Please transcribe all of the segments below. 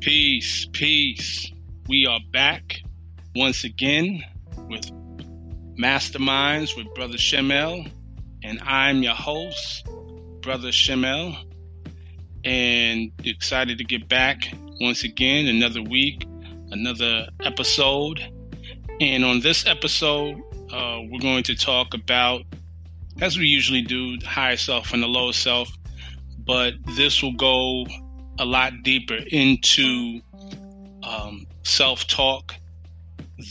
Peace, peace. We are back once again with Masterminds with Brother Shemel, and I'm your host, Brother Shemel, and excited to get back once again, another week, another episode. And on this episode, uh, we're going to talk about, as we usually do, higher self and the lower self, but this will go a lot deeper into um, self talk,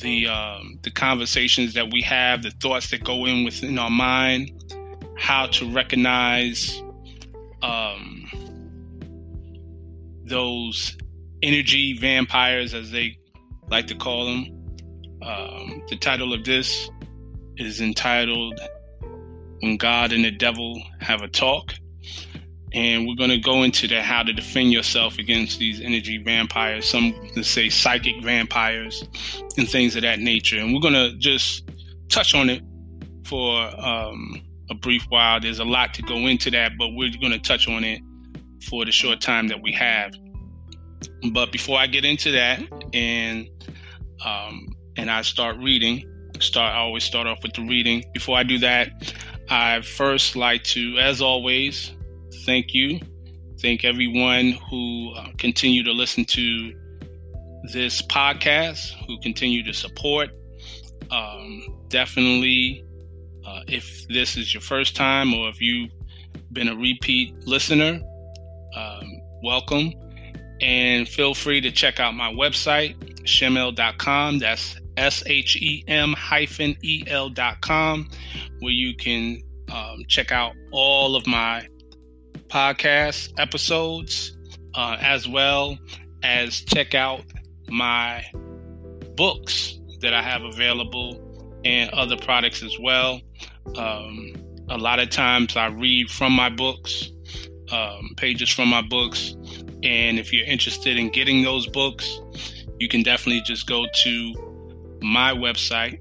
the um, the conversations that we have, the thoughts that go in within our mind, how to recognize um, those energy vampires, as they like to call them. Um, the title of this is entitled "When God and the Devil Have a Talk." And we're going to go into the how to defend yourself against these energy vampires some say psychic vampires and things of that nature. And we're going to just touch on it for um, a brief while. There's a lot to go into that but we're going to touch on it for the short time that we have. But before i get into that and um, and i start reading start i always start off with the reading. Before i do that i first like to as always thank you. Thank everyone who uh, continue to listen to this podcast, who continue to support. Um, definitely, uh, if this is your first time or if you've been a repeat listener, um, welcome. And feel free to check out my website, shem-el.com. That's S H E M hyphen E L.com, where you can um, check out all of my podcast episodes, uh, as well as check out my books that I have available and other products as well. Um, a lot of times I read from my books, um, pages from my books. And if you're interested in getting those books, you can definitely just go to my website,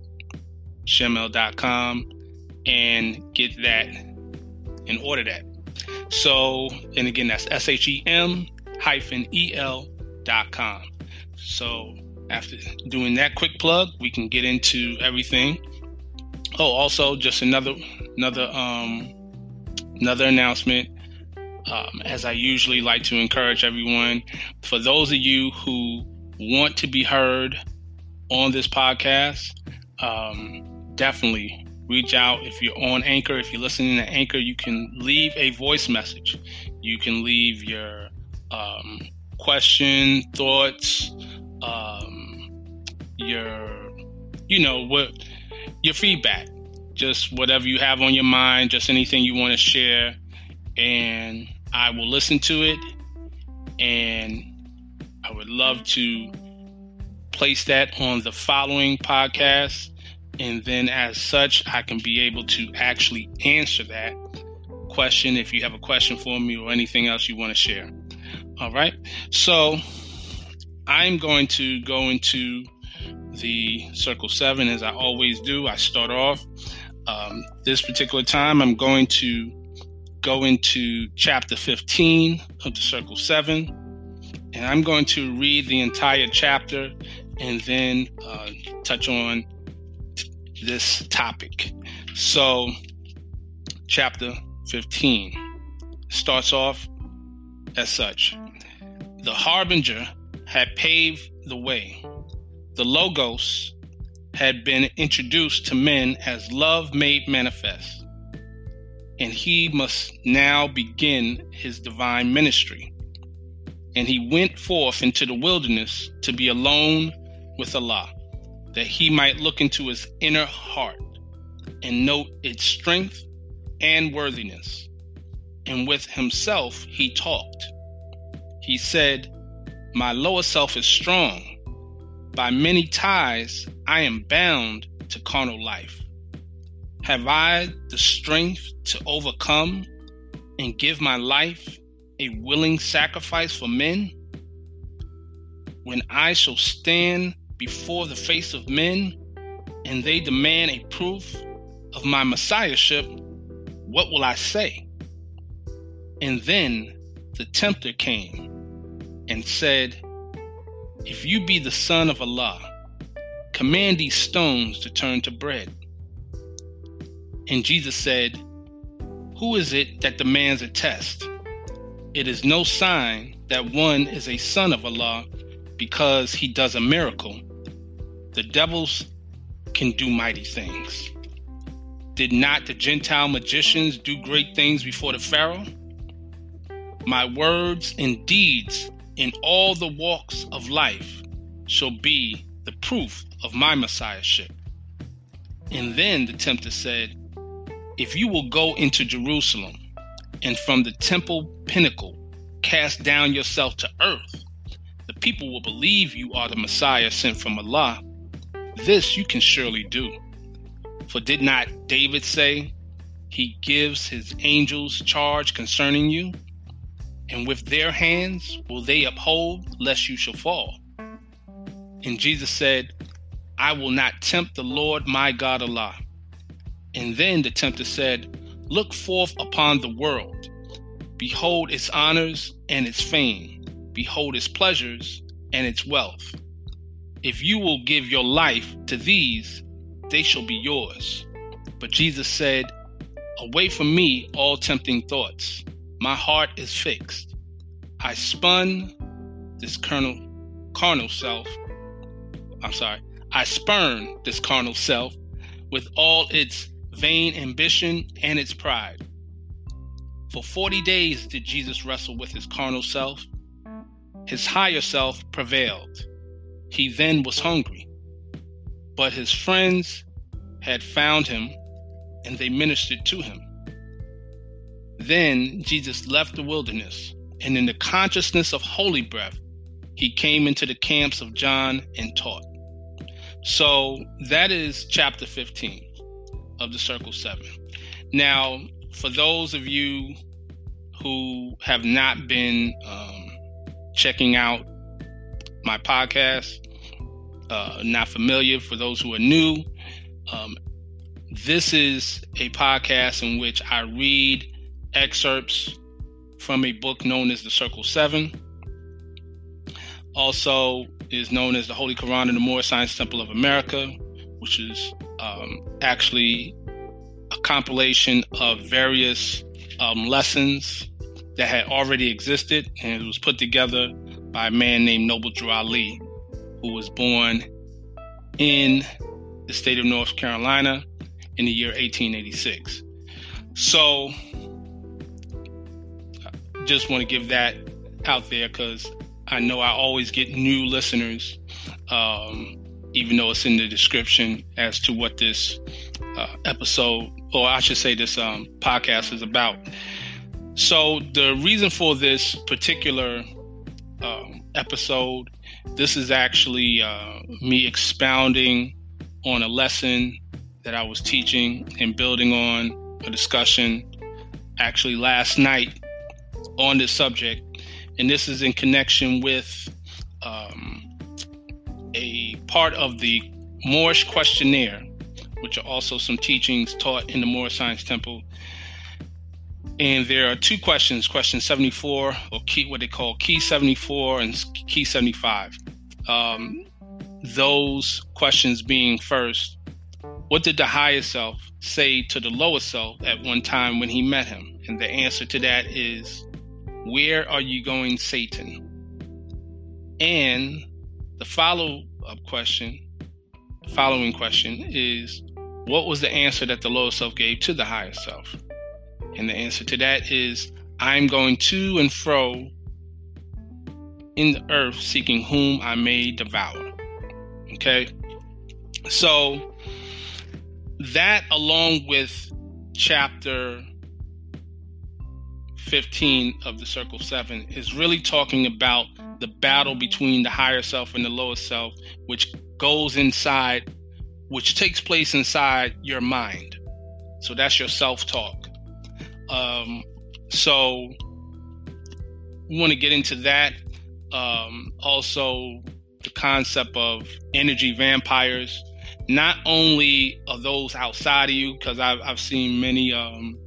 shem-el.com, and get that and order that. So, and again, that's S H E M hyphen E L dot com. So, after doing that quick plug, we can get into everything. Oh, also, just another another um another announcement. Um, as I usually like to encourage everyone, for those of you who want to be heard on this podcast, um, definitely reach out if you're on Anchor. If you're listening to Anchor, you can leave a voice message. You can leave your um, question, thoughts, um, your, you know, what your feedback, just whatever you have on your mind, just anything you want to share, and I will listen to it. And I would love to place that on the following podcast and then, as such, I can be able to actually answer that question if you have a question for me or anything else you want to share. All right. So, I'm going to go into the circle seven as I always do. I start off. Um, this particular time, I'm going to go into chapter 15 of the circle seven, and I'm going to read the entire chapter and then uh, touch on this topic. So, chapter 15 starts off as such The Harbinger had paved the way. The Logos had been introduced to men as love made manifest, and he must now begin his divine ministry. And he went forth into the wilderness to be alone with Allah that he might look into his inner heart and note its strength and worthiness. And with himself he talked. He said, My lower self is strong. By many ties I am bound to carnal life. Have I the strength to overcome and give my life a willing sacrifice for men? When I shall stand before the face of men, and they demand a proof of my messiahship, what will I say? And then the tempter came and said, If you be the Son of Allah, command these stones to turn to bread. And Jesus said, Who is it that demands a test? It is no sign that one is a son of Allah because he does a miracle. The devils can do mighty things. Did not the Gentile magicians do great things before the Pharaoh? My words and deeds in all the walks of life shall be the proof of my messiahship. And then the tempter said, If you will go into Jerusalem and from the temple pinnacle cast down yourself to earth, the people will believe you are the Messiah sent from Allah. This you can surely do. For did not David say, He gives his angels charge concerning you? and with their hands will they uphold, lest you shall fall. And Jesus said, I will not tempt the Lord my God Allah. And then the tempter said, Look forth upon the world. Behold its honors and its fame. Behold its pleasures and its wealth. If you will give your life to these, they shall be yours. But Jesus said, Away from me all tempting thoughts my heart is fixed. I spun this carnal, carnal self. I'm sorry. I spurn this carnal self with all its vain ambition and its pride. For 40 days did Jesus wrestle with his carnal self. His higher self prevailed. He then was hungry. But his friends had found him and they ministered to him. Then Jesus left the wilderness, and in the consciousness of holy breath, he came into the camps of John and taught. So that is chapter 15 of the Circle 7. Now, for those of you who have not been um, checking out my podcast, uh, not familiar, for those who are new, um, this is a podcast in which I read excerpts from a book known as the Circle Seven. Also, is known as the Holy Quran and the Moorish Science Temple of America, which is um, actually a compilation of various um, lessons that had already existed, and it was put together by a man named Noble Drew Ali, who was born in the state of North Carolina in the year 1886. So, just want to give that out there because I know I always get new listeners, um, even though it's in the description as to what this uh, episode, or I should say, this um, podcast is about. So, the reason for this particular um, episode, this is actually uh, me expounding on a lesson that I was teaching and building on a discussion actually last night on this subject, and this is in connection with um, a part of the Moorish questionnaire, which are also some teachings taught in the Moorish Science Temple. And there are two questions, question 74, or key, what they call key 74 and key 75. Um, those questions being first, what did the higher self say to the lower self at one time when he met him? And the answer to that is where are you going, Satan? And the follow up question, following question is what was the answer that the lower self gave to the higher self? And the answer to that is I'm going to and fro in the earth seeking whom I may devour. Okay? So that along with chapter 15 of the Circle 7 is really talking about the battle between the higher self and the lower self, which goes inside, which takes place inside your mind. So that's your self talk. Um, so we want to get into that. Um, also, the concept of energy vampires, not only of those outside of you, because I've, I've seen many um,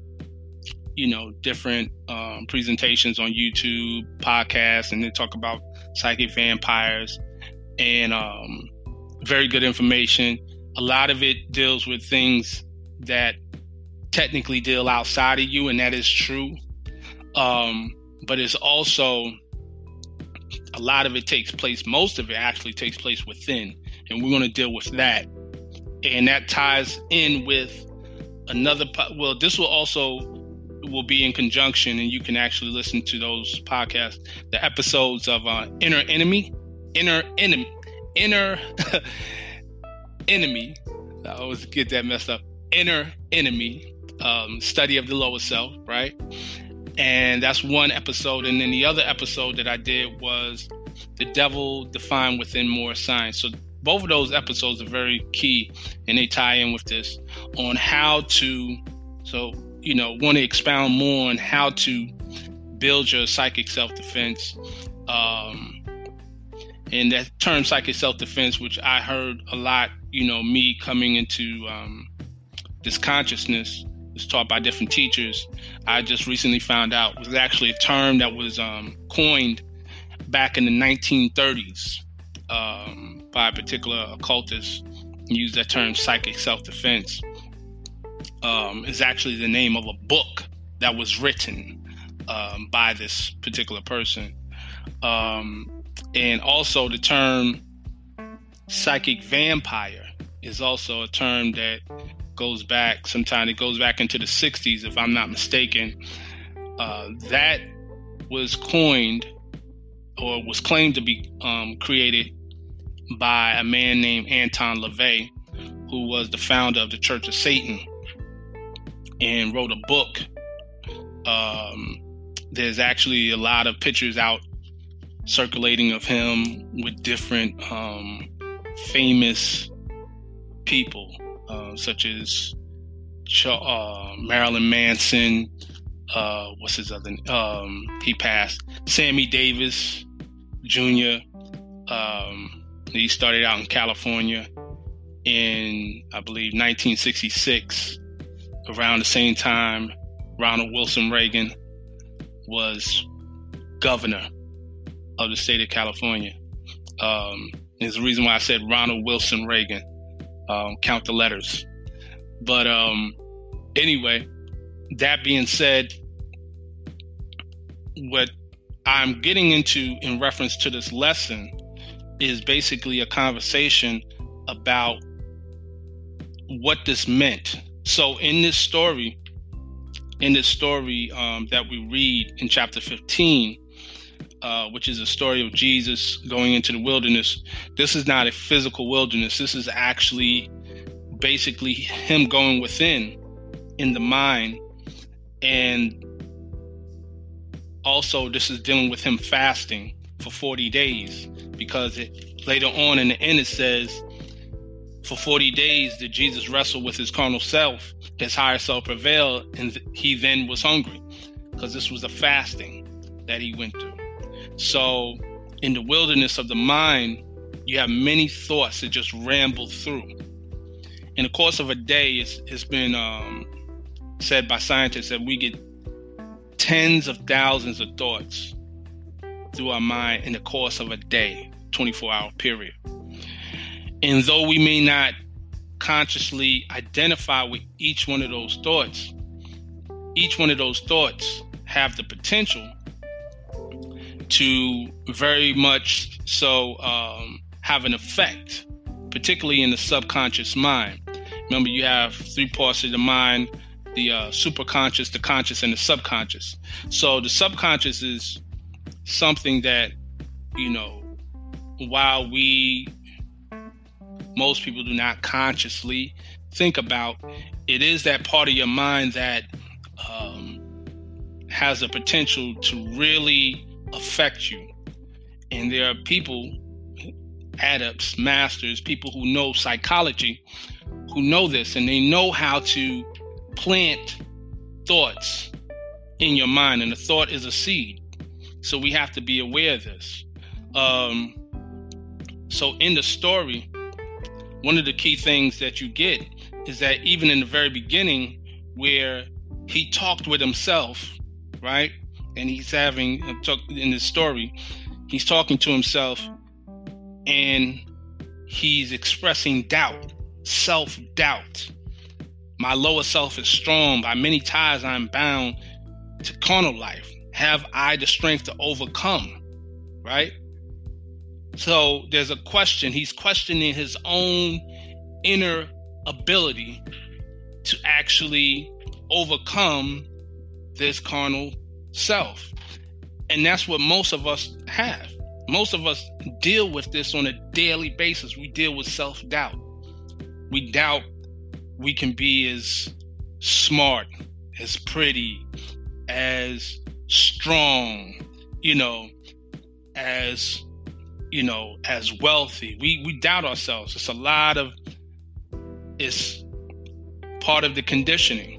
you know different um, presentations on YouTube, podcasts, and they talk about psychic vampires. and um, very good information. A lot of it deals with things that technically deal outside of you, and that is true. Um, but it's also a lot of it takes place, most of it actually takes place within, and we're going to deal with that. And that ties in with another, well, this will also will be in conjunction, and you can actually listen to those podcasts, the episodes of uh, Inner Enemy, Inner Enemy, Inner Enemy. I always get that messed up. Inner Enemy, um, study of the lower self, right? And that's one episode. And then the other episode that I did was The Devil Defined Within Moorish Science. So both of those episodes are very key and they tie in with this on how to, so, you know, want to expound more on how to build your psychic self defense. Um, and that term psychic self defense, which I heard a lot, you know, me coming into um, this consciousness was taught by different teachers. I just recently found out was actually a term that was um, coined back in the 1930s um, by a particular occultist. Used that term psychic self defense. Um, is actually the name of a book that was written um, by this particular person. Um, and also the term psychic vampire is also a term that goes back sometime it goes back into the 60s if i'm not mistaken. Uh, that was coined or was claimed to be um, created by a man named anton lavey who was the founder of the church of satan and wrote a book. Um, there's actually a lot of pictures out circulating of him with different um, famous people uh, such as uh, Marilyn Manson. Uh, what's his other? Um, he passed. Sammy Davis Jr. Um, he started out in California in, I believe, 1966. Around the same time, Ronald Wilson Reagan was governor of the state of California. Um, there's a reason why I said Ronald Wilson Reagan um, count the letters. But um, anyway, that being said, what I'm getting into in reference to this lesson is basically a conversation about what this meant. So, in this story, in this story um, that we read in chapter 15, uh, which is a story of Jesus going into the wilderness. This is not a physical wilderness. This is actually basically him going within in the mind. And also, this is dealing with him fasting for 40 days because it, later on in the end it says, for 40 days did Jesus wrestle with his carnal self, his higher self prevailed, and he then was hungry because this was a fasting that he went through. So, in the wilderness of the mind, you have many thoughts that just ramble through. In the course of a day, it's, it's been um, said by scientists that we get tens of thousands of thoughts through our mind in the course of a day, 24 hour period. And though we may not consciously identify with each one of those thoughts, each one of those thoughts have the potential to very much so um, have an effect, particularly in the subconscious mind. Remember, you have three parts of the mind the uh, superconscious, the conscious, and the subconscious. So the subconscious is something that, you know, while we, most people do not consciously think about, it is that part of your mind that um, has a potential to really affect you. And there are people, adepts, masters, people who know psychology, who know this, and they know how to plant thoughts in your mind. And a thought is a seed. So we have to be aware of this. Um, so in the story, one of the key things that you get is that even in the very beginning, where he talked with himself, right? And he's having in this story, he's talking to himself, and he's expressing doubt, self doubt. My lower self is strong. By many ties I'm bound to carnal life. Have I the strength to overcome? Right? So there's a question. He's questioning his own inner ability to actually overcome this carnal self. And that's what most of us have. Most of us deal with this on a daily basis. We deal with self doubt. We doubt we can be as smart, as pretty, as strong, you know, as you know, as wealthy. We we doubt ourselves. It's a lot of it's part of the conditioning.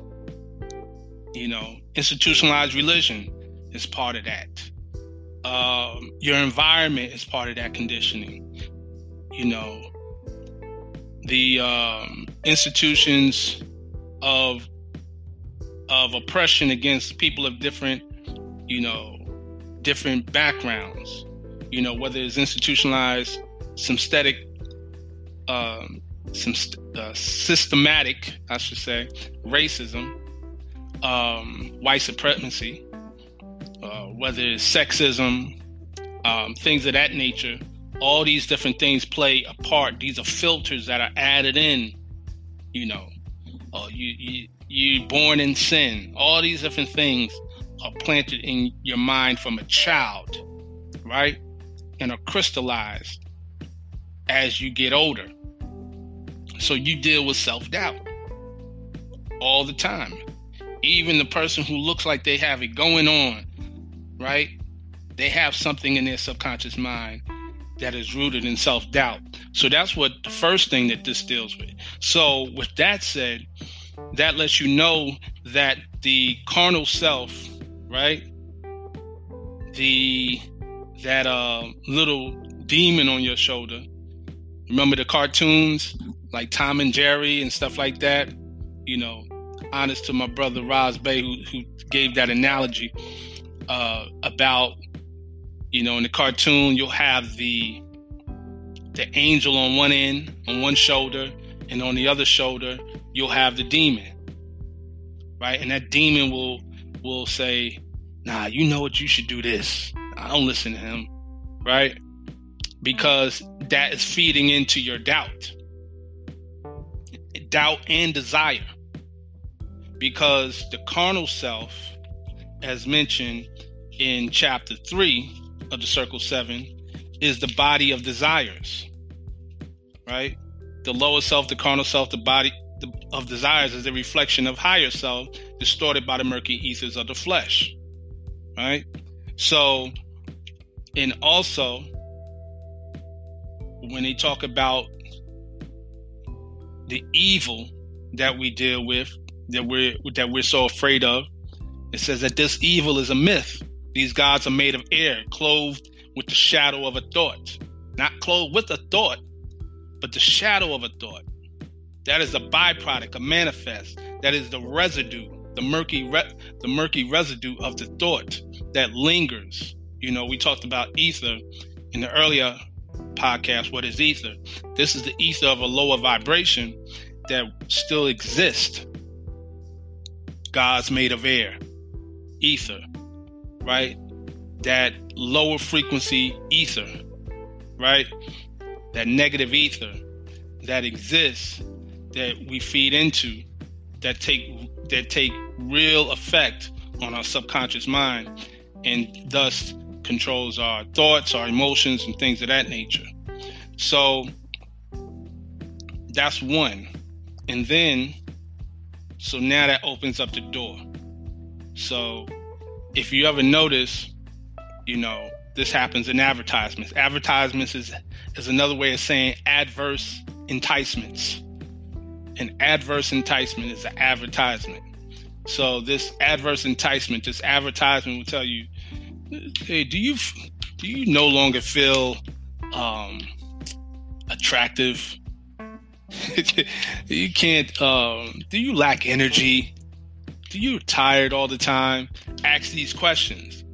You know, institutionalized religion is part of that. Um, your environment is part of that conditioning. You know, the um, institutions of of oppression against people of different, you know, different backgrounds. You know, whether it's institutionalized, synthetic, um, some uh, systematic, I should say, racism, um, white supremacy, uh, whether it's sexism, um, things of that nature. All these different things play a part. These are filters that are added in. You know, uh, you you you born in sin. All these different things are planted in your mind from a child, right, and are crystallized as you get older. So you deal with self doubt all the time. Even the person who looks like they have it going on, right? They have something in their subconscious mind that is rooted in self doubt. So that's what the first thing that this deals with. So, with that said, that lets you know that the carnal self, right? The that uh, little demon on your shoulder. Remember the cartoons? like Tom and Jerry and stuff like that. You know, honest to my brother Roz Bay who, who gave that analogy uh, about you know in the cartoon you'll have the the angel on one end on one shoulder and on the other shoulder you'll have the demon right? And that demon will will say nah you know what? You should do this. I don't listen to him right? Because that is feeding into your doubt. Doubt and desire. Because the carnal self, as mentioned in chapter 3 of the Circle 7, is the body of desires. Right? The lower self, the carnal self, the body of desires is a reflection of higher self distorted by the murky ethers of the flesh. Right? So, and also, when they talk about the evil that we deal with, that we're that we're so afraid of. It says that this evil is a myth. These gods are made of air, clothed with the shadow of a thought. Not clothed with a thought, but the shadow of a thought. That is a byproduct, a manifest. That is the residue, the murky, re- the murky residue of the thought that lingers. You know, we talked about ether in the earlier podcast, What is Ether? This is the ether of a lower vibration that still exists. God's made of air, ether, right? That lower frequency ether, right? That negative ether that exists that we feed into that take that take real effect on our subconscious mind and thus controls our thoughts, our emotions, and things of that nature. So that's one. And then, so now that opens up the door. So if you ever notice, you know, this happens in advertisements. Advertisements is, is another way of saying adverse enticements. An adverse enticement is an advertisement. So this adverse enticement, this advertisement will tell you hey, do you do you no longer feel um, attractive? you can't. Um, do you lack energy? Do you tired all the time? Ask these questions.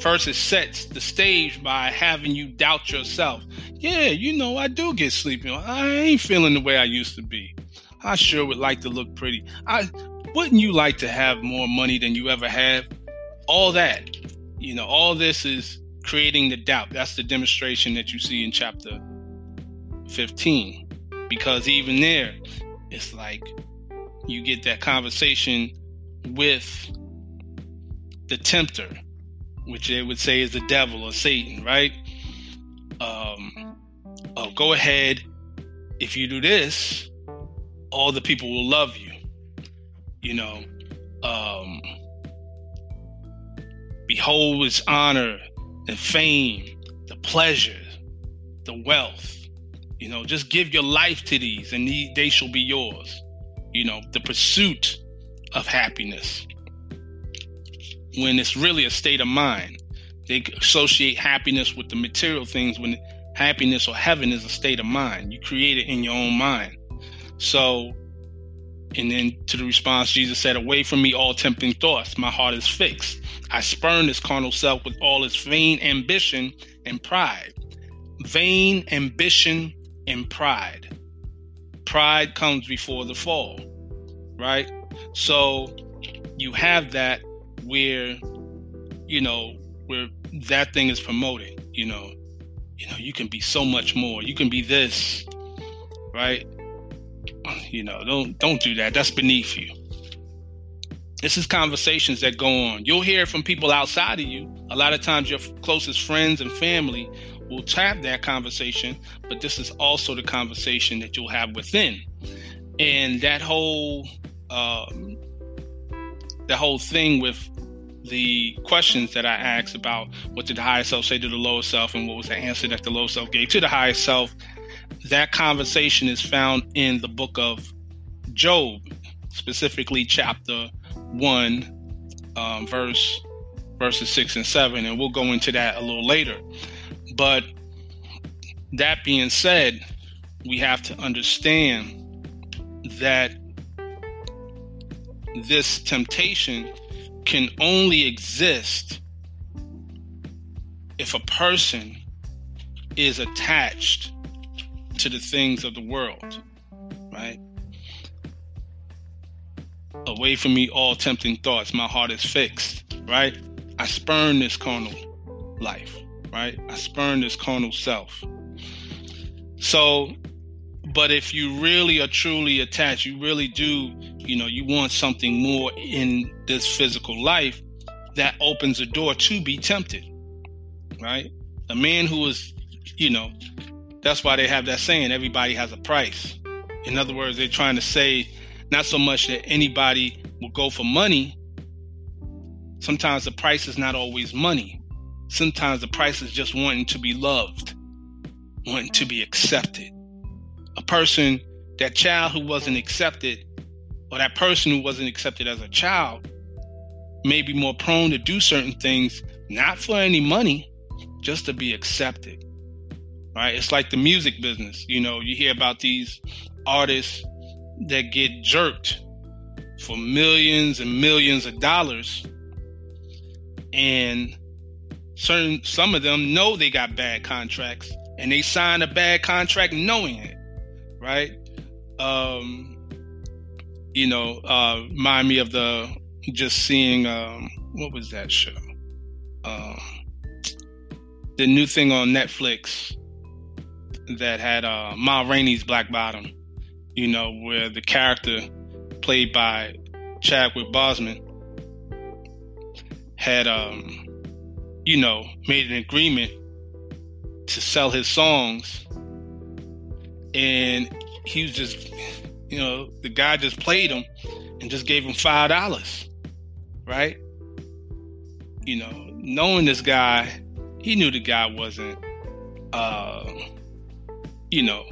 First, it sets the stage by having you doubt yourself. Yeah, you know, I do get sleepy. I ain't feeling the way I used to be. I sure would like to look pretty. I wouldn't you like to have more money than you ever have? All that, you know, all this is creating the doubt. That's the demonstration that you see in chapter 15. Because even there, it's like you get that conversation with the tempter, which they would say is the devil or Satan, right? Um, oh, go ahead. If you do this, all the people will love you. You know, um, behold his honor and fame, the pleasure, the wealth. You know, just give your life to these and they shall be yours. You know, the pursuit of happiness. When it's really a state of mind, they associate happiness with the material things when happiness or heaven is a state of mind. You create it in your own mind. So, and then to the response, Jesus said, Away from me, all tempting thoughts. My heart is fixed. I spurn this carnal self with all its vain ambition and pride. Vain ambition and pride. Pride comes before the fall, right? So you have that where, you know, where that thing is promoted, you know, you know, you can be so much more. You can be this, right? You know, don't don't do that. That's beneath you. This is conversations that go on. You'll hear from people outside of you. A lot of times, your closest friends and family will tap that conversation, but this is also the conversation that you'll have within. And that whole um, that whole thing with the questions that I asked about what did the higher self say to the lower self and what was the answer that the lower self gave to the higher self, that conversation is found in the book of Job, specifically chapter one, um, verse verses six and seven, and we'll go into that a little later. But that being said, we have to understand that this temptation can only exist if a person is attached to the things of the world, right? Away from me, all tempting thoughts. My heart is fixed, right? I spurn this carnal life, right? I spurn this carnal self. So, but if you really are truly attached, you really do, you know, you want something more in this physical life, that opens the door to be tempted, right? A man who is, you know, that's why they have that saying, everybody has a price. In other words, they're trying to say not so much that anybody will go for money. Sometimes the price is not always money. Sometimes the price is just wanting to be loved, wanting to be accepted. A person, that child who wasn't accepted, or that person who wasn't accepted as a child, may be more prone to do certain things, not for any money, just to be accepted. Right? It's like the music business. You know, you hear about these artists that get jerked for millions and millions of dollars and certain some of them know they got bad contracts and they sign a bad contract knowing it right? Um you know uh remind me of the just seeing um what was that show? Um the new thing on netflix that had uh ma rainey's black bottom you know, where the character played by Chadwick Boseman had, um, you know, made an agreement to sell his songs, and he was just, you know, the guy just played him and just gave him five dollars, right? You know, knowing this guy, he knew the guy wasn't, uh, you know,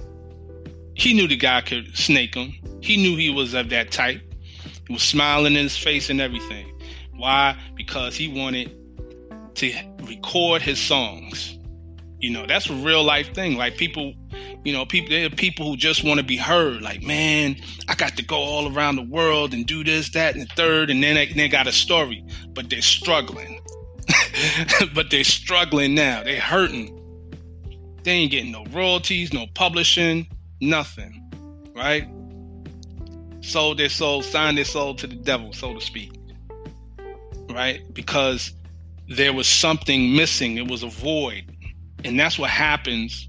he knew the guy could snake him. He knew he was of that type. He was smiling in his face and everything. Why? Because he wanted to record his songs. You know, that's a real life thing. Like people, you know, people there are people who just want to be heard. Like, man, I got to go all around the world and do this, that, and the third, and then they, they got a story, but they're struggling. but they're struggling now. They're hurting. They ain't getting no royalties, no publishing, nothing. Right? Sold their soul, signed their soul to the devil, so to speak. Right? Because there was something missing. It was a void. And that's what happens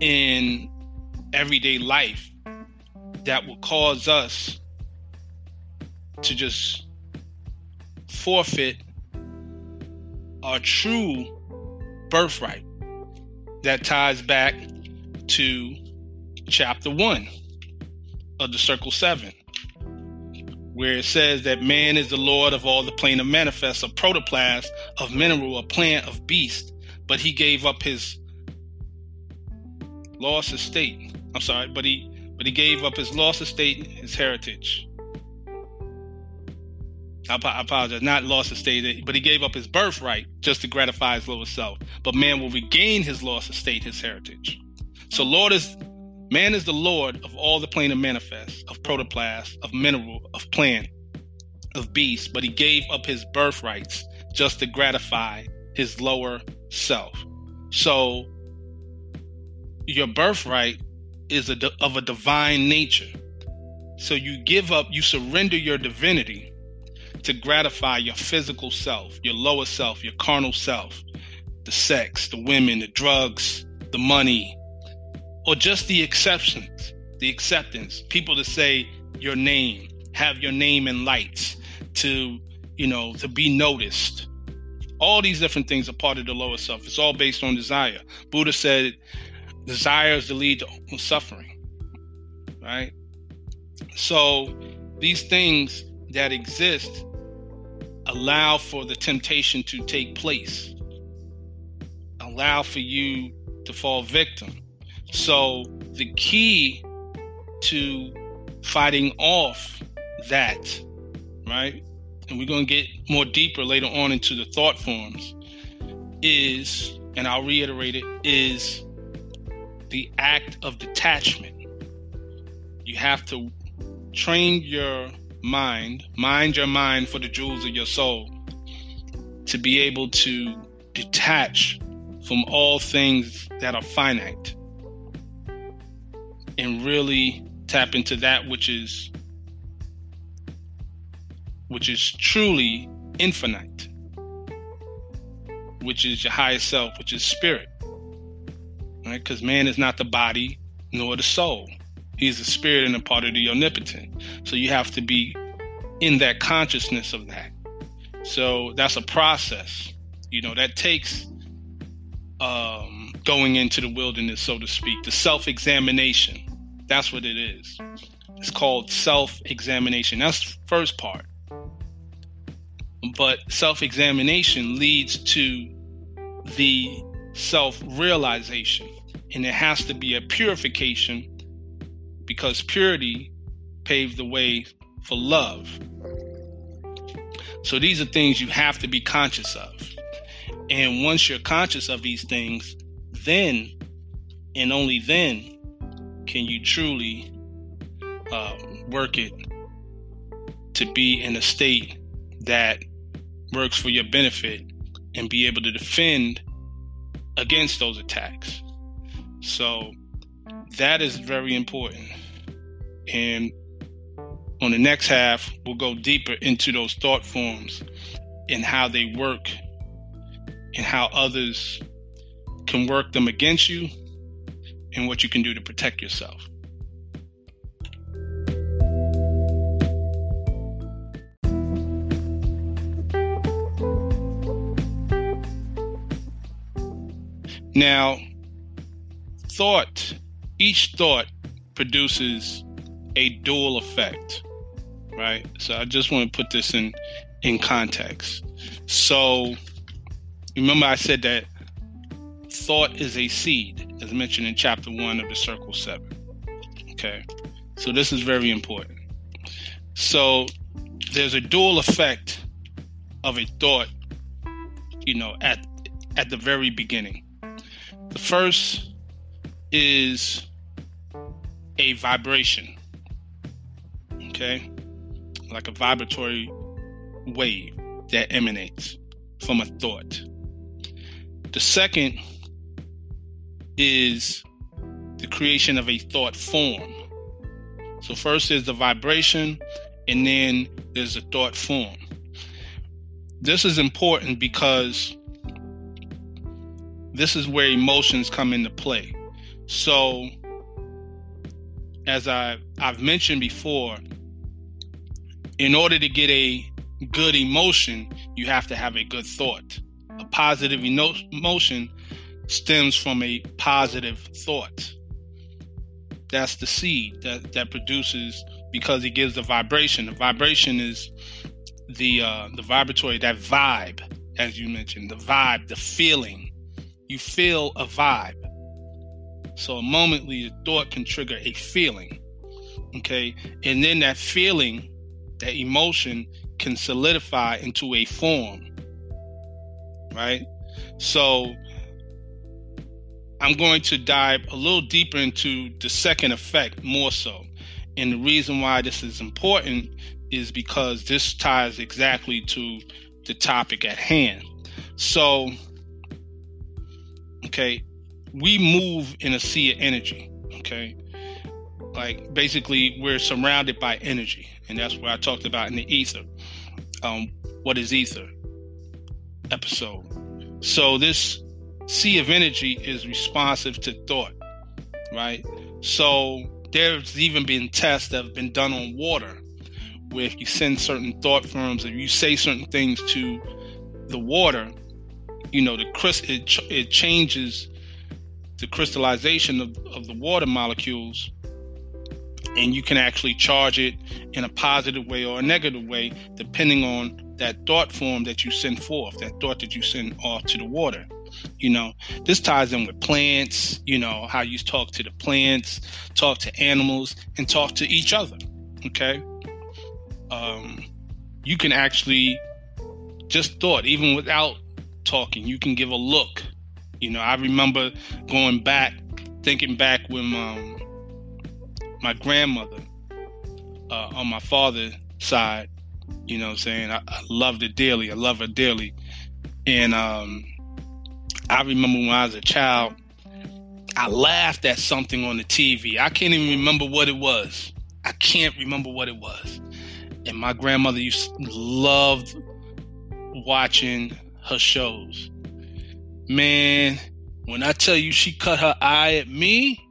in everyday life that will cause us to just forfeit our true birthright that ties back to chapter 1 of the circle 7 where it says that man is the lord of all the plane of manifest of protoplasm of mineral a plant of beast but he gave up his lost estate i'm sorry but he but he gave up his lost estate his heritage I, apologize, not lost estate, but he gave up his birthright just to gratify his lower self. But man will regain his lost estate, his heritage. So Lord is man is the Lord of all the plane of manifest, of protoplasm, of mineral, of plant, of beast, but he gave up his birthrights just to gratify his lower self. So your birthright is a, of a divine nature. So you give up, you surrender your divinity to gratify your physical self, your lower self, your carnal self, the sex, the women, the drugs, the money, or just the exceptions, the acceptance. People to say your name, have your name in lights, to, you know, to be noticed. All these different things are part of the lower self. It's all based on desire. Buddha said desire is the lead to suffering. Right? So these things that exist allow for the temptation to take place, allow for you to fall victim. So, the key to fighting off that, right? And we're going to get more deeper later on into the thought forms, is, and I'll reiterate it, is the act of detachment. You have to train your mind, mind your mind for the jewels of your soul, to be able to detach from all things that are finite and really tap into that which is which is truly infinite which is your highest self which is spirit right because man is not the body nor the soul He's the spirit and a part of the omnipotent. So you have to be in that consciousness of that. So that's a process. You know, that takes um, going into the wilderness, so to speak, the self examination. That's what it is. It's called self examination. That's the first part. But self examination leads to the self realization, and it has to be a purification because purity paved the way for love. So these are things you have to be conscious of. And once you're conscious of these things, then and only then can you truly uh, work it to be in a state that works for your benefit and be able to defend against those attacks. So that is very important. And on the next half, we'll go deeper into those thought forms and how they work and how others can work them against you and what you can do to protect yourself. Now, thought, each thought produces a dual effect, right? So I just want to put this in in context. So remember I said that thought is a seed, as mentioned in chapter one of the Circle Seven. Okay, so this is very important. So there's a dual effect of a thought, you know, at at the very beginning. The first is a vibration. Okay? Like a vibratory wave that emanates. from a thought. The second is the creation of a thought form. So, first is the vibration, and then there's a thought form. This is important because this is where emotions come into play. So, as I, I've mentioned before, in order to get a good emotion, you have to have a good thought. A positive emotion stems from a positive thought. That's the seed that, that produces because it gives the vibration. The vibration is the uh, the vibratory, that vibe, as you mentioned, the vibe, the feeling. You feel a vibe. So a momently the thought can trigger a feeling. Okay. And then that feeling, that emotion can solidify into a form. Right? So I'm going to dive a little deeper into the second effect more so. And the reason why this is important is because this ties exactly to the topic at hand. So, okay, we move in a sea of energy, okay? Like basically, we're surrounded by energy, and that's what I talked about in the ether. Um, what is ether episode? So, this sea of energy is responsive to thought, right? So there's even been tests that have been done on water where if you send certain thought forms, if you say certain things to the water, you know, the crystal it, ch- it changes the crystallization of, of the water molecules and you can actually charge it in a positive way or a negative way depending on that thought form that you send forth that thought that you send off to the water you know, this ties in with plants, you know, how you talk to the plants, talk to animals, and talk to each other. Okay. Um, you can actually just thought, even without talking, you can give a look. You know, I remember going back, thinking back when um, my grandmother uh, on my father's side, you know I'm saying? I, I loved her dearly. I love her dearly. And um, I remember when I was a child, I laughed at something on the TV. I can't even remember what it was. I can't remember what it was. And my grandmother used loved watching her shows. Man, when I tell you she cut her eye at me,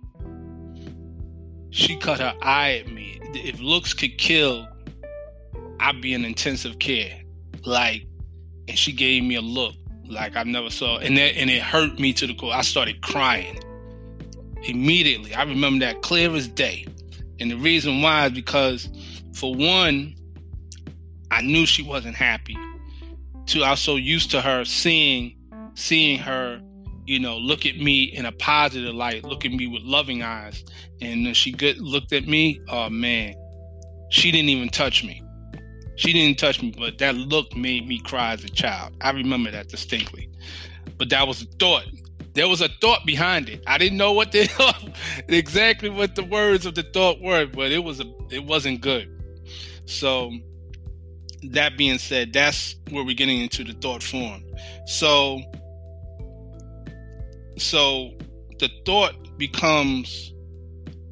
she cut her eye at me. If looks could kill, I'd be in intensive care. Like, and she gave me a look like I never saw, and that and it hurt me to the core. I started crying immediately. I remember that clear as day, and the reason why is because, for one, I knew she wasn't happy. Two, I was so used to her seeing seeing her, you know, look at me in a positive light, look at me with loving eyes, and she good looked at me, oh man, she didn't even touch me. She didn't touch me, but that look made me cry as a child. I remember that distinctly. But that was a thought. There was a thought behind it. I didn't know what the exactly what the words of the thought were, but it was a it wasn't good. So that being said, that's where we're getting into the thought form. So so the thought becomes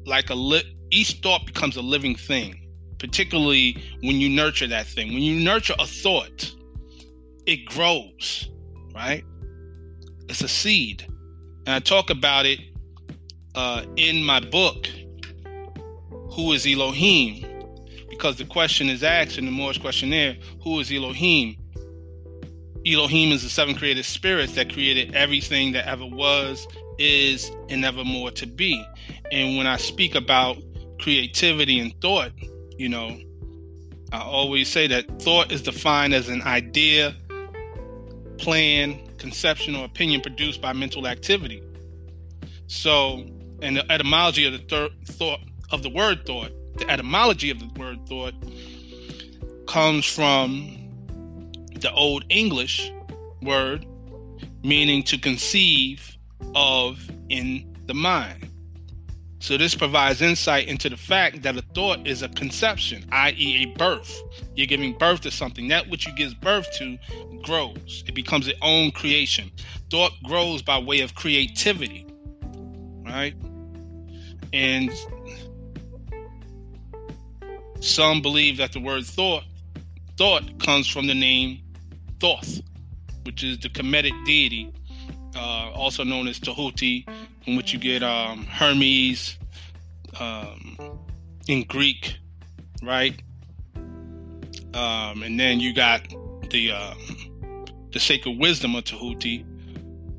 like a li- each thought becomes a living thing particularly when you nurture that thing. When you nurture a thought, it grows, right? It's a seed. And I talk about it uh, in my book, Who is Elohim? Because the question is asked in the Moorish questionnaire Who is Elohim? Elohim is the seven created spirits that created everything that ever was, is, and ever more to be. And when I speak about creativity and thought, you know, I always say that thought is defined as an idea, plan, conception, or opinion produced by mental activity. So, and the etymology of the thir- thought of the word thought, the etymology of the word thought comes from the Old English word meaning to conceive of in the mind. So this provides insight into the fact that a thought is a conception, i.e., a birth. You're giving birth to something. That which you give birth to grows. It becomes its own creation. Thought grows by way of creativity. Right? And some believe that the word thought thought comes from the name Thoth, which is the Kemetic deity, uh, also known as Tahuti, in which you get um, Hermes um, in Greek, right? Um, and then you got the um, the sacred wisdom of Tahuti,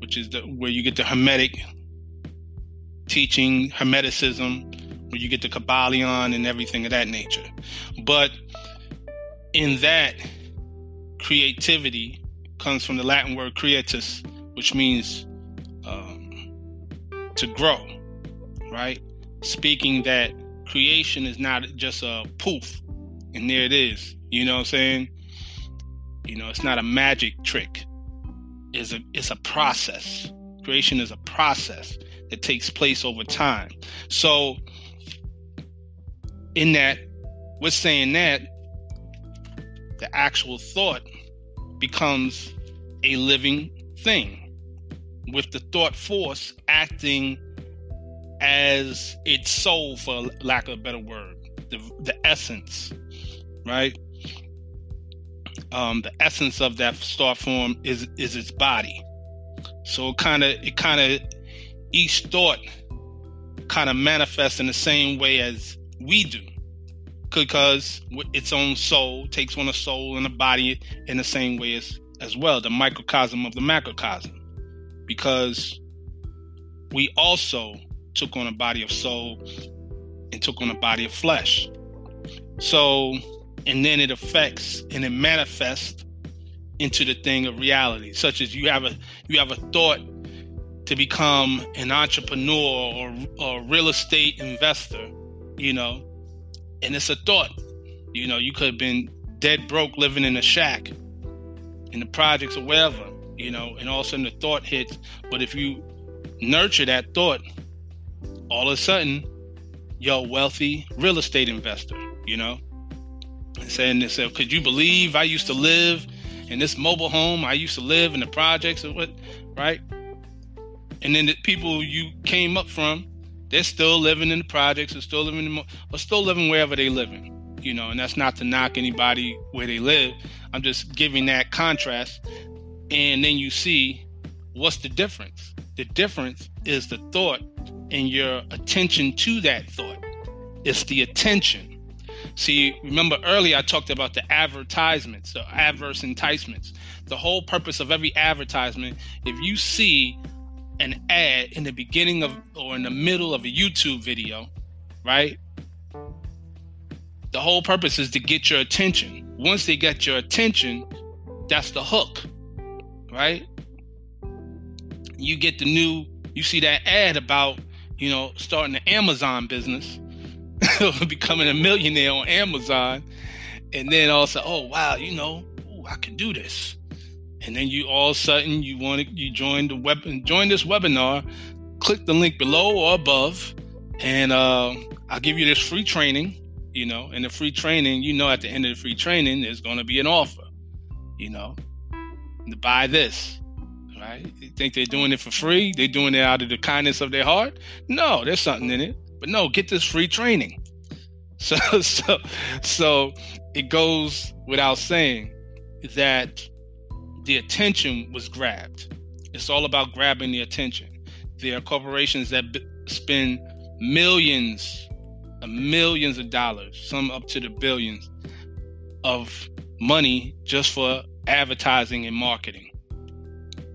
which is the, where you get the Hermetic teaching, Hermeticism, where you get the Kybalion and everything of that nature. But in that, creativity comes from the Latin word creatus, which means to grow, right? Speaking that creation is not just a poof and there it is. You know what I'm saying? You know, it's not a magic trick. It's a it's a process. Creation is a process that takes place over time. So in that, we're saying that the actual thought becomes a living thing with the thought force acting as its soul for lack of a better word the, the essence right? Um, the essence of that star form is is its body. So kind of it kind of each thought kind of manifests in the same way as we do. Because its own soul takes on a soul and a body in the same way as as well, the microcosm of the macrocosm, because we also took on a body of soul and took on a body of flesh. So, and then it affects and it manifests into the thing of reality, such as you have a you have a thought to become an entrepreneur or, or real estate investor, you know, and it's a thought. You know, you could have been dead broke living in a shack in the projects or wherever, you know, and all of a sudden the thought hits. But if you nurture that thought, all of a sudden you're a wealthy real estate investor, you know. saying this, uh, could you believe I used to live in this mobile home? I used to live in the projects or what, right? And then the people you came up from, they're still living in the projects, or still living in, or still living wherever they living. You know, and that's not to knock anybody where they live. I'm just giving that contrast, and then you see what's the difference. The difference is the thought and your attention to that thought. It's the attention. See, remember earlier I talked about the advertisements, the adverse enticements. The whole purpose of every advertisement, if you see an ad in the beginning of or in the middle of a YouTube video, right? The whole purpose is to get your attention. Once they get your attention, that's the hook, right? You get the new, you see that ad about, you know, starting the Amazon business, becoming a millionaire on Amazon, and then also, oh wow, you know, ooh, I can do this and then you all of a sudden you want to you join the web join this webinar click the link below or above and uh, i'll give you this free training you know and the free training you know at the end of the free training there's going to be an offer you know to buy this right? You think they're doing it for free? They're doing it out of the kindness of their heart? No there's something in it. But no get this free training. So so so it goes without saying that the attention was grabbed. It's all about grabbing the attention. There are corporations that b- spend millions, uh, millions of dollars, some up to the billions of money just for advertising and marketing.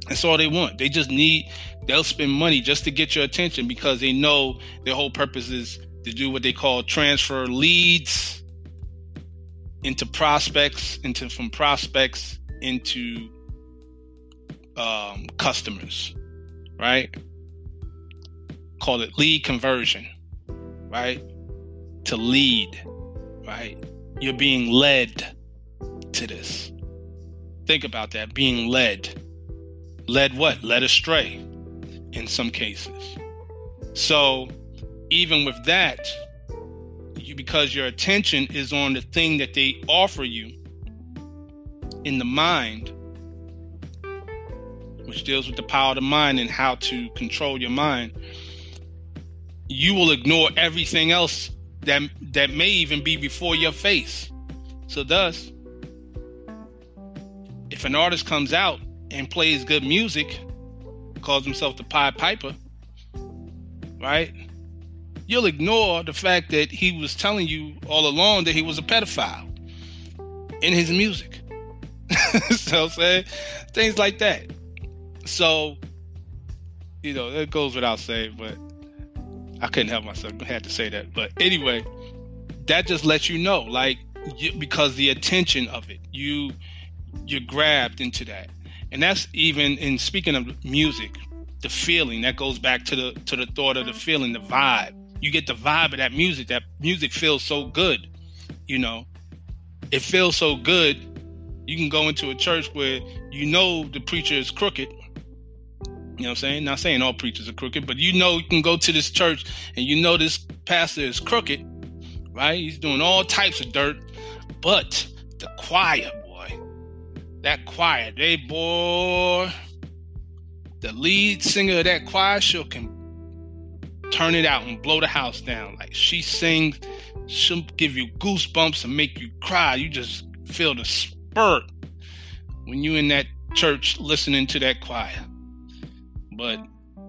That's all they want. They just need, they'll spend money just to get your attention because they know their whole purpose is to do what they call transfer leads into prospects, into from prospects into um, customers, right? Call it lead conversion, right? To lead, right? You're being led to this. Think about that being led. Led what? Led astray in some cases. So, even with that, you, because your attention is on the thing that they offer you in the mind, which deals with the power of the mind and how to control your mind, you will ignore everything else that that may even be before your face. So thus, if an artist comes out and plays good music, calls himself the Pied Piper, right? You'll ignore the fact that he was telling you all along that he was a pedophile in his music. so say things like that. So, you know, it goes without saying, but I couldn't help myself. I had to say that. But anyway, that just lets you know, like, you, because the attention of it, you you're grabbed into that, and that's even in speaking of music, the feeling that goes back to the to the thought of the feeling, the vibe. You get the vibe of that music. That music feels so good, you know. It feels so good. You can go into a church where you know the preacher is crooked, you know what I'm saying? Not saying all preachers are crooked, but you know you can go to this church and you know this pastor is crooked, right? He's doing all types of dirt. But the choir, that choir, they boy, the lead singer of that choir, she can turn it out and blow the house down. Like she sings, she'll give you goosebumps and make you cry. You just feel the spurt when you in that church listening to that choir but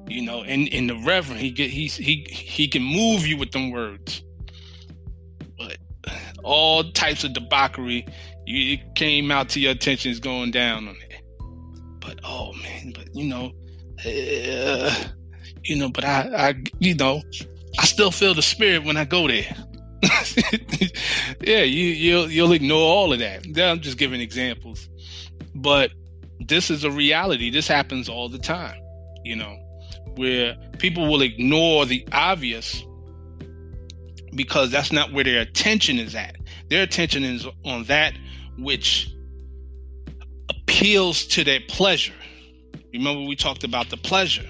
you know, in in the reverend, he get he's he he can move you with them words. But all types of debauchery, you it came out to your attention is going down on it. But oh man, but you know, uh, you know, but I I you know, I still feel the spirit when I go there. yeah, you you'll you'll ignore all of that. I'm just giving examples, but this is a reality. This happens all the time you know, where people will ignore the obvious because that's not where their attention is at. Their attention is on that which appeals to their pleasure. Remember, we talked about the pleasure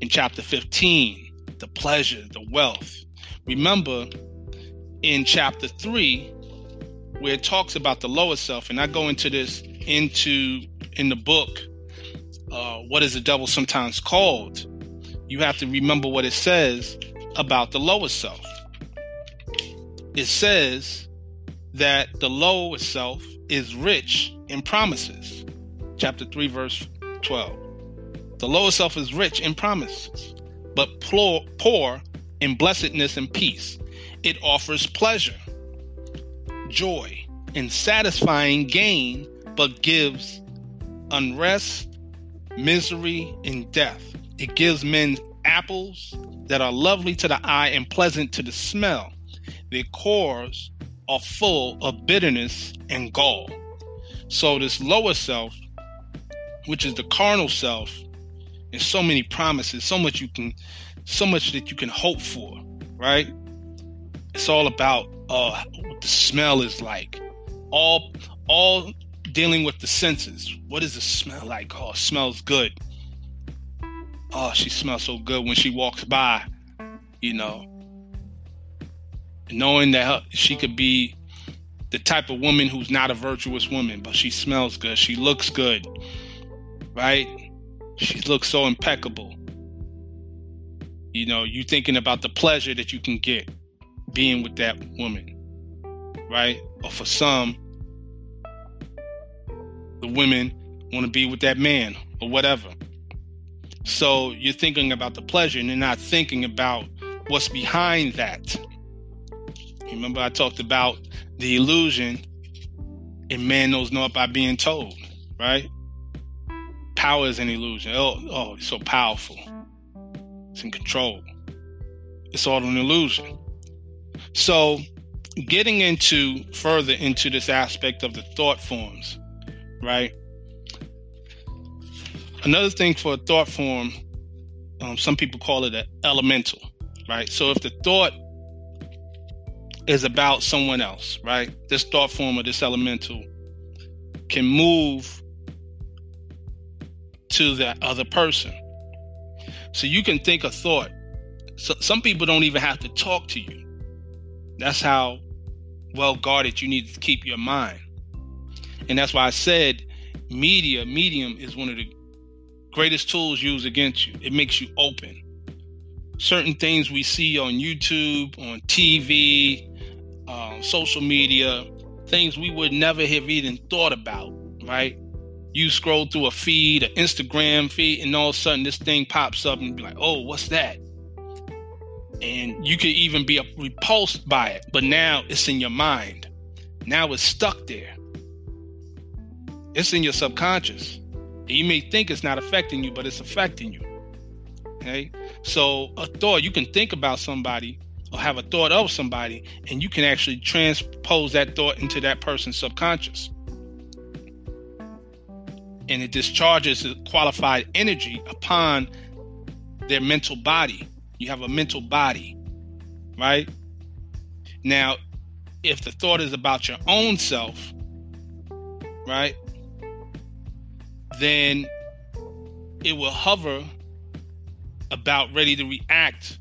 in chapter 15 the pleasure, the wealth. Remember in chapter 3 where it talks about the lower self and I go into this into in the book uh, what is the devil sometimes called, you have to remember what it says about the lower self. It says that the lower self is rich in promises. Chapter 3, verse 12. The lower self is rich in promises, but poor, poor in blessedness and peace. It offers pleasure, joy, and satisfying gain, but gives unrest misery, and death. It gives men apples that are lovely to the eye and pleasant to the smell. Their cores are full of bitterness and gall. So, this lower self, which is the carnal self, there's so many promises, so much you can, so much that you can hope for, right? It's all about uh, what the smell is like. All, all dealing with the senses. What does it smell like? Oh, smells good. Oh, she smells so good when she walks by, you know. Knowing that she could be the type of woman who's not a virtuous woman, but she smells good. She looks good, right? She looks so impeccable. You know, you thinking about the pleasure that you can get being with that woman, right? Or for some, the women want to be with that man or whatever. So you're thinking about the pleasure and you're not thinking about what's behind that. Remember, I talked about the illusion, and man knows not by being told, right? Power is an illusion. Oh, oh, it's so powerful. It's in control. It's all an illusion. So, getting into further into this aspect of the thought forms, right? Another thing for a thought form, um, some people call it an elemental, right? So if the thought is about someone else, right? This thought form or this elemental can move to that other person. So you can think a thought. So, some people don't even have to talk to you. That's how well guarded you need to keep your mind. And that's why I said media, medium is one of the greatest tools used against you. It makes you open. Certain things we see on YouTube, on TV, um, social media, things we would never have even thought about, right? You scroll through a feed, an Instagram feed, and all of a sudden this thing pops up and be like, oh, what's that? And you could even be repulsed by it, but now it's in your mind. Now it's stuck there. It's in your subconscious. You may think it's not affecting you, but it's affecting you. Okay? So, a thought, you can think about somebody or have a thought of somebody, and you can actually transpose that thought into that person's subconscious. And it discharges qualified energy upon their mental body. You have a mental body, right? Now, if the thought is about your own self, right, then it will hover about ready to react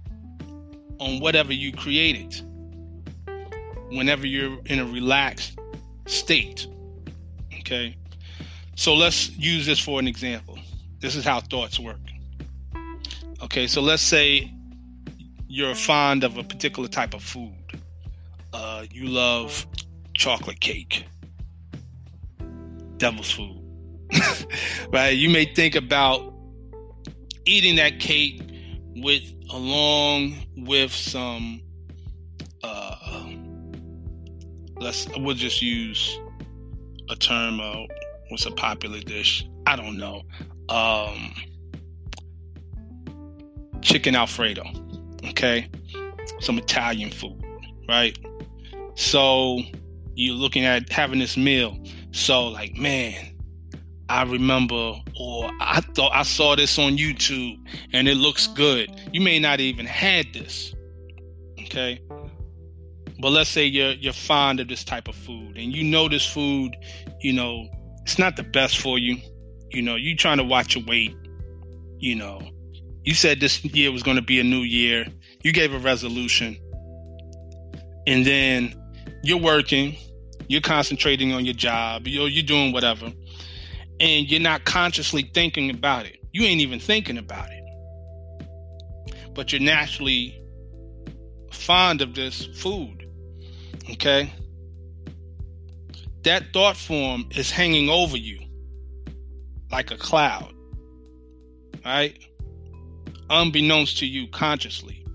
on whatever you created whenever you're in a relaxed state. Okay. So let's use this for an example. This is how thoughts work. Okay. So let's say you're fond of a particular type of food. Uh, you love chocolate cake, devil's food. right? You may think about eating that cake with along with some uh let's we'll just use a term uh what's a popular dish. I don't know. Um chicken alfredo okay? Some italian food right? So you're looking at having this meal. So like man I remember or I thought I saw this on YouTube and it looks good. You may not even had this. Okay? But let's say you're you're fond of this type of food and you know this food, you know, it's not the best for you. You know, you trying to watch your weight, you know. You said this year was going to be a new year. You gave a resolution. And then you're working, you're concentrating on your job, you're, you're doing whatever and you're not consciously thinking about it. You ain't even thinking about it. But you're naturally fond of this food. Okay? That thought form is hanging over you like a cloud. Right? Unbeknownst to you consciously.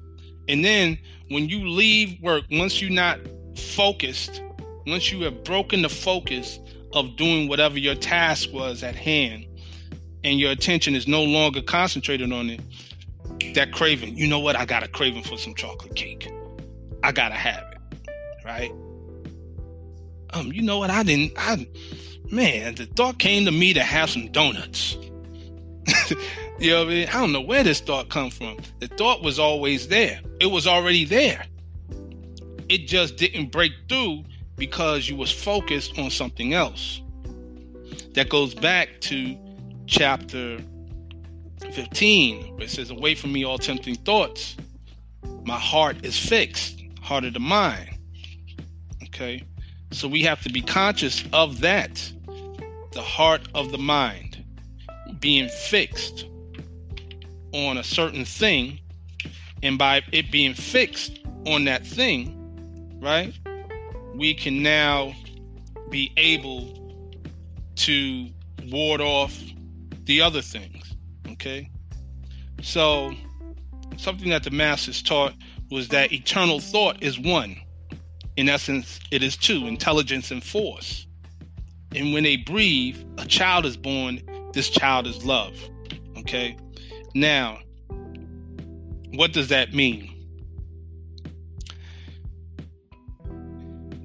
And then when you leave work, once you're not focused, once you have broken the focus of doing whatever your task was at hand and your attention is no longer concentrated on it, that craving, you know what? I got a craving for some chocolate cake. I gotta have it. Right? Um, you know what? I didn't I man, the thought came to me to have some donuts. you know what I mean? I don't know where this thought come from. The thought was always there. It was already there. It just didn't break through because you was focused on something else. That goes back to chapter 15, where it says, Away from me all tempting thoughts. My heart is fixed, heart of the mind. Okay. So we have to be conscious of that. The heart of the mind being fixed on a certain thing. And by it being fixed on that thing, right? We can now be able to ward off the other things. Okay? So, something that the masters taught was that eternal thought is one. In essence, it is two intelligence and force. And when they breathe, a child is born, this child is love. Okay? Now, what does that mean?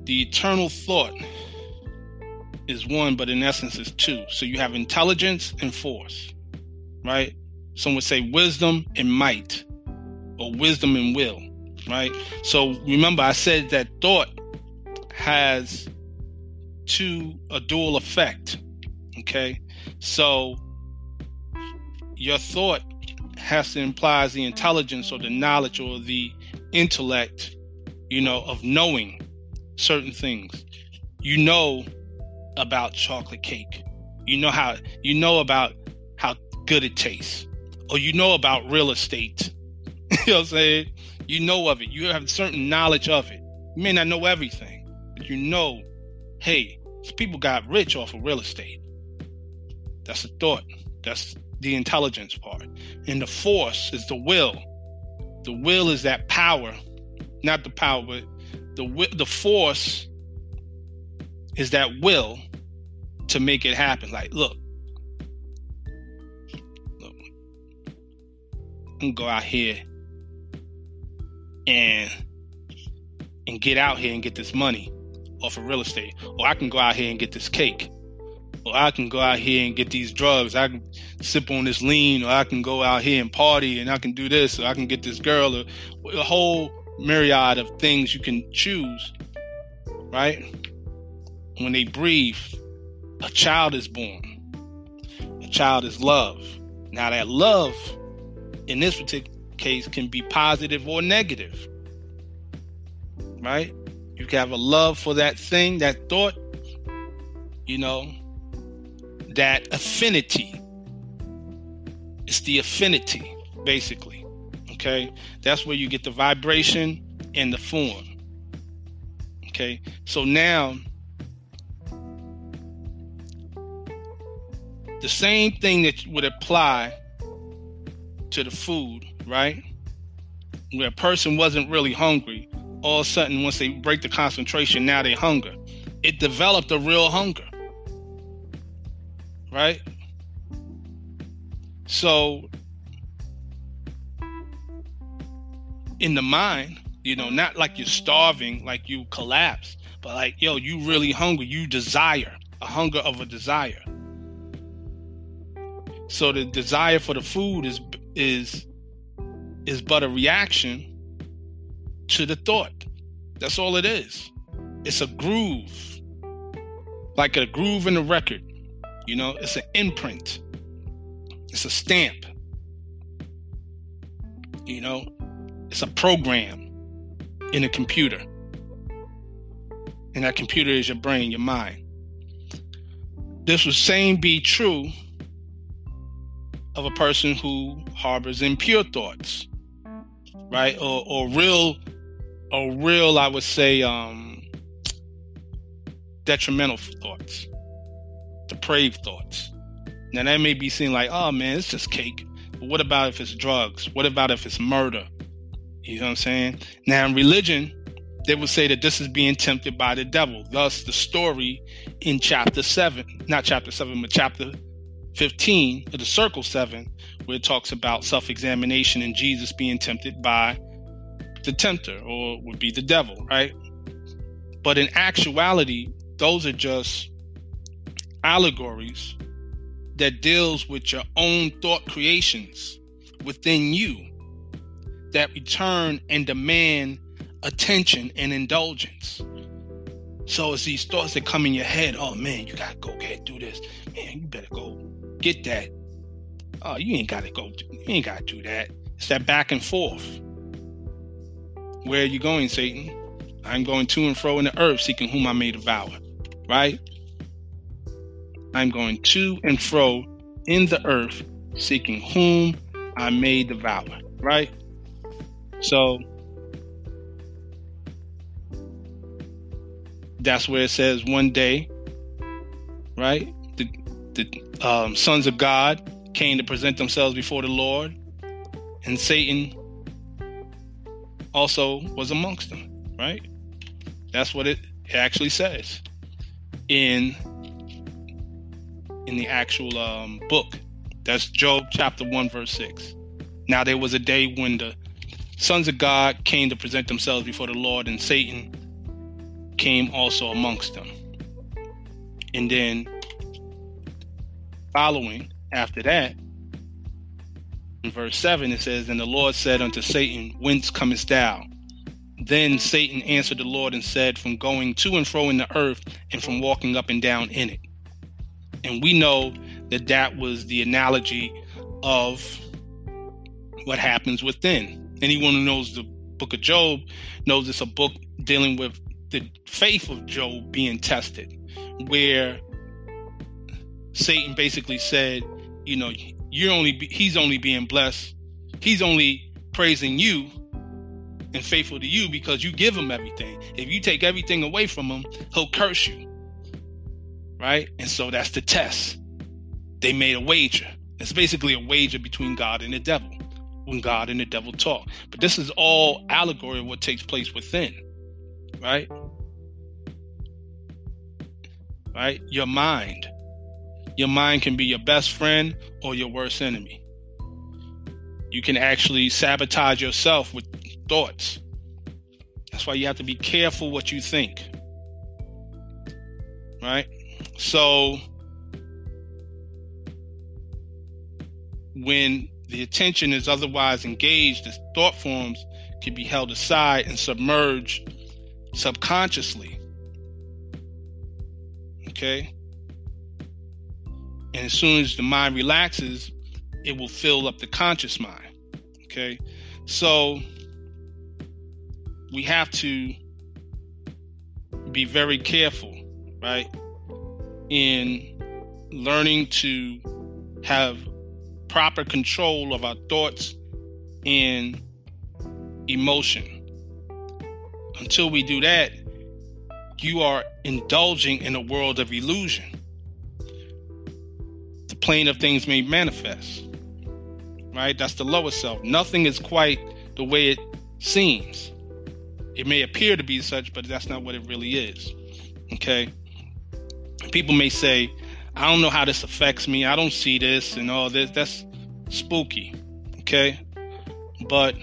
The eternal thought is one, but in essence is two. So you have intelligence and force, right? Some would say wisdom and might, or wisdom and will, right? So remember, I said that thought has two a dual effect. Okay, so your thought has to imply the intelligence or the knowledge or the intellect, you know, of knowing certain things. You know about chocolate cake. You know how you know about how good it tastes. Or you know about real estate. you know what I'm saying? You know of it. You have certain knowledge of it. You may not know everything, but you know, hey, people got rich off of real estate. That's the thought. That's the intelligence part. And the force is the will. The will is that power, not the power, but the the force is that will to make it happen. Like, look, look, I'm gonna go out here and and get out here and get this money off of real estate, or I can go out here and get this cake, or I can go out here and get these drugs. I can sip on this lean, or I can go out here and party, and I can do this, or I can get this girl, or a whole myriad of things you can choose, right? When they breathe, a child is born. A child is love. Now, that love in this particular case can be positive or negative, right? You can have a love for that thing, that thought, you know, that affinity. It's the affinity, basically. Okay, that's where you get the vibration and the form. Okay, so now the same thing that would apply to the food, right? Where a person wasn't really hungry, all of a sudden, once they break the concentration, now they hunger. It developed a real hunger, right? So in the mind, you know, not like you're starving, like you collapse, but like, yo, you really hungry, you desire, a hunger of a desire. So the desire for the food is is is but a reaction to the thought. That's all it is. It's a groove. Like a groove in a record. You know, it's an imprint. It's a stamp. You know, it's a program in a computer. And that computer is your brain, your mind. This would same be true of a person who harbors impure thoughts, right? Or, or real, or real, I would say, um, detrimental thoughts, depraved thoughts. Now that may be seen like, oh man, it's just cake. But what about if it's drugs? What about if it's murder? You know what I'm saying? Now, in religion, they would say that this is being tempted by the devil. Thus, the story in chapter 7, not chapter 7, but chapter 15 of the circle 7, where it talks about self examination and Jesus being tempted by the tempter, or would be the devil, right? But in actuality, those are just allegories that deals with your own thought creations within you that return and demand attention and indulgence. So it's these thoughts that come in your head. Oh man, you gotta go get do this. Man, you better go get that. Oh, you ain't gotta go. You ain't gotta do that. It's that back and forth. Where are you going, Satan? I'm going to and fro in the earth, seeking whom I may devour. Right? I'm going to and fro in the earth, seeking whom I may devour. Right? So that's where it says one day, right? The the um, sons of God came to present themselves before the Lord, and Satan also was amongst them, right? That's what it actually says in in the actual um, book. That's Job chapter one verse six. Now there was a day when the sons of God came to present themselves before the Lord, and Satan came also amongst them. And then, following after that, in verse 7, it says, And the Lord said unto Satan, Whence comest thou? Then Satan answered the Lord and said, From going to and fro in the earth and from walking up and down in it. And we know that that was the analogy of what happens within. Anyone who knows the book of Job knows it's a book dealing with the faith of Job being tested, where Satan basically said, you know, you're only he's only being blessed, he's only praising you and faithful to you because you give him everything. If you take everything away from him, he'll curse you. Right? And so that's the test. They made a wager. It's basically a wager between God and the devil when God and the devil talk. But this is all allegory of what takes place within. Right? Right? Your mind. Your mind can be your best friend or your worst enemy. You can actually sabotage yourself with thoughts. That's why you have to be careful what you think. Right? So, when the attention is otherwise engaged, the thought forms can be held aside and submerged subconsciously. Okay? And as soon as the mind relaxes, it will fill up the conscious mind. Okay? So, we have to be very careful, right, in learning to have proper control of our thoughts and emotion. Until we do that, you are indulging in a world of illusion. The plane of things may manifest, right? That's the lower self. Nothing is quite the way it seems. It may appear to be such, but that's not what it really is. Okay? People may say, I don't know how this affects me. I don't see this and all this. That's spooky. Okay? But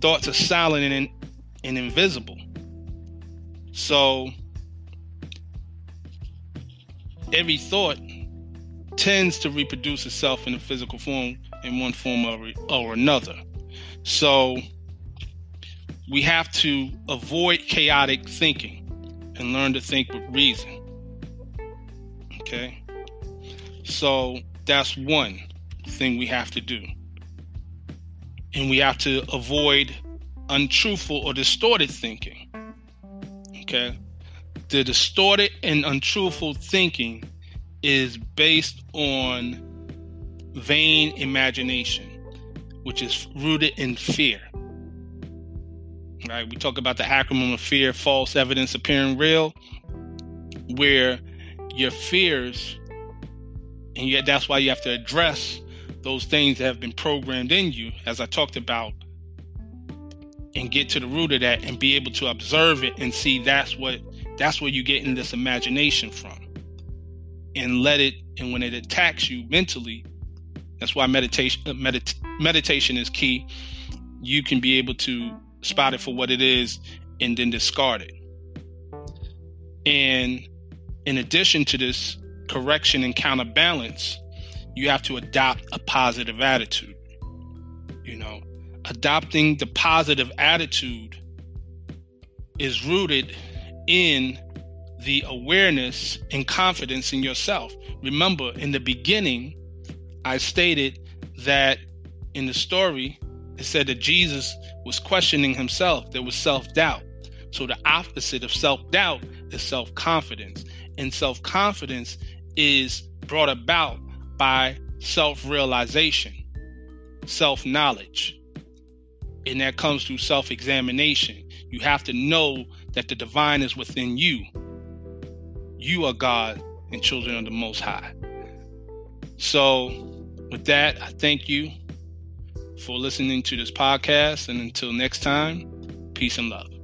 thoughts are silent and, and invisible. So every thought tends to reproduce itself in a physical form in one form or, or another. So we have to avoid chaotic thinking and learn to think with reason. Okay? So that's one thing we have to do. And we have to avoid untruthful or distorted thinking. Okay? The distorted and untruthful thinking is based on vain imagination, which is rooted in fear. Right? We talk about the acronym of fear, false evidence appearing real, where your fears, and yet that's why you have to address those things that have been programmed in you, as I talked about, and get to the root of that and be able to observe it and see that's what that's where you get in this imagination from. And let it, and when it attacks you mentally, that's why meditation uh, medit- meditation is key. You can be able to spot it for what it is, and then discard it. And in addition to this correction and counterbalance, you have to adopt a positive attitude. You know, adopting the positive attitude is rooted in the awareness and confidence in yourself. Remember, in the beginning, I stated that in the story, it said that Jesus was questioning himself. There was self doubt. So the opposite of self doubt is self confidence. And self confidence is brought about by self realization, self knowledge. And that comes through self examination. You have to know that the divine is within you. You are God and children of the Most High. So, with that, I thank you for listening to this podcast. And until next time, peace and love.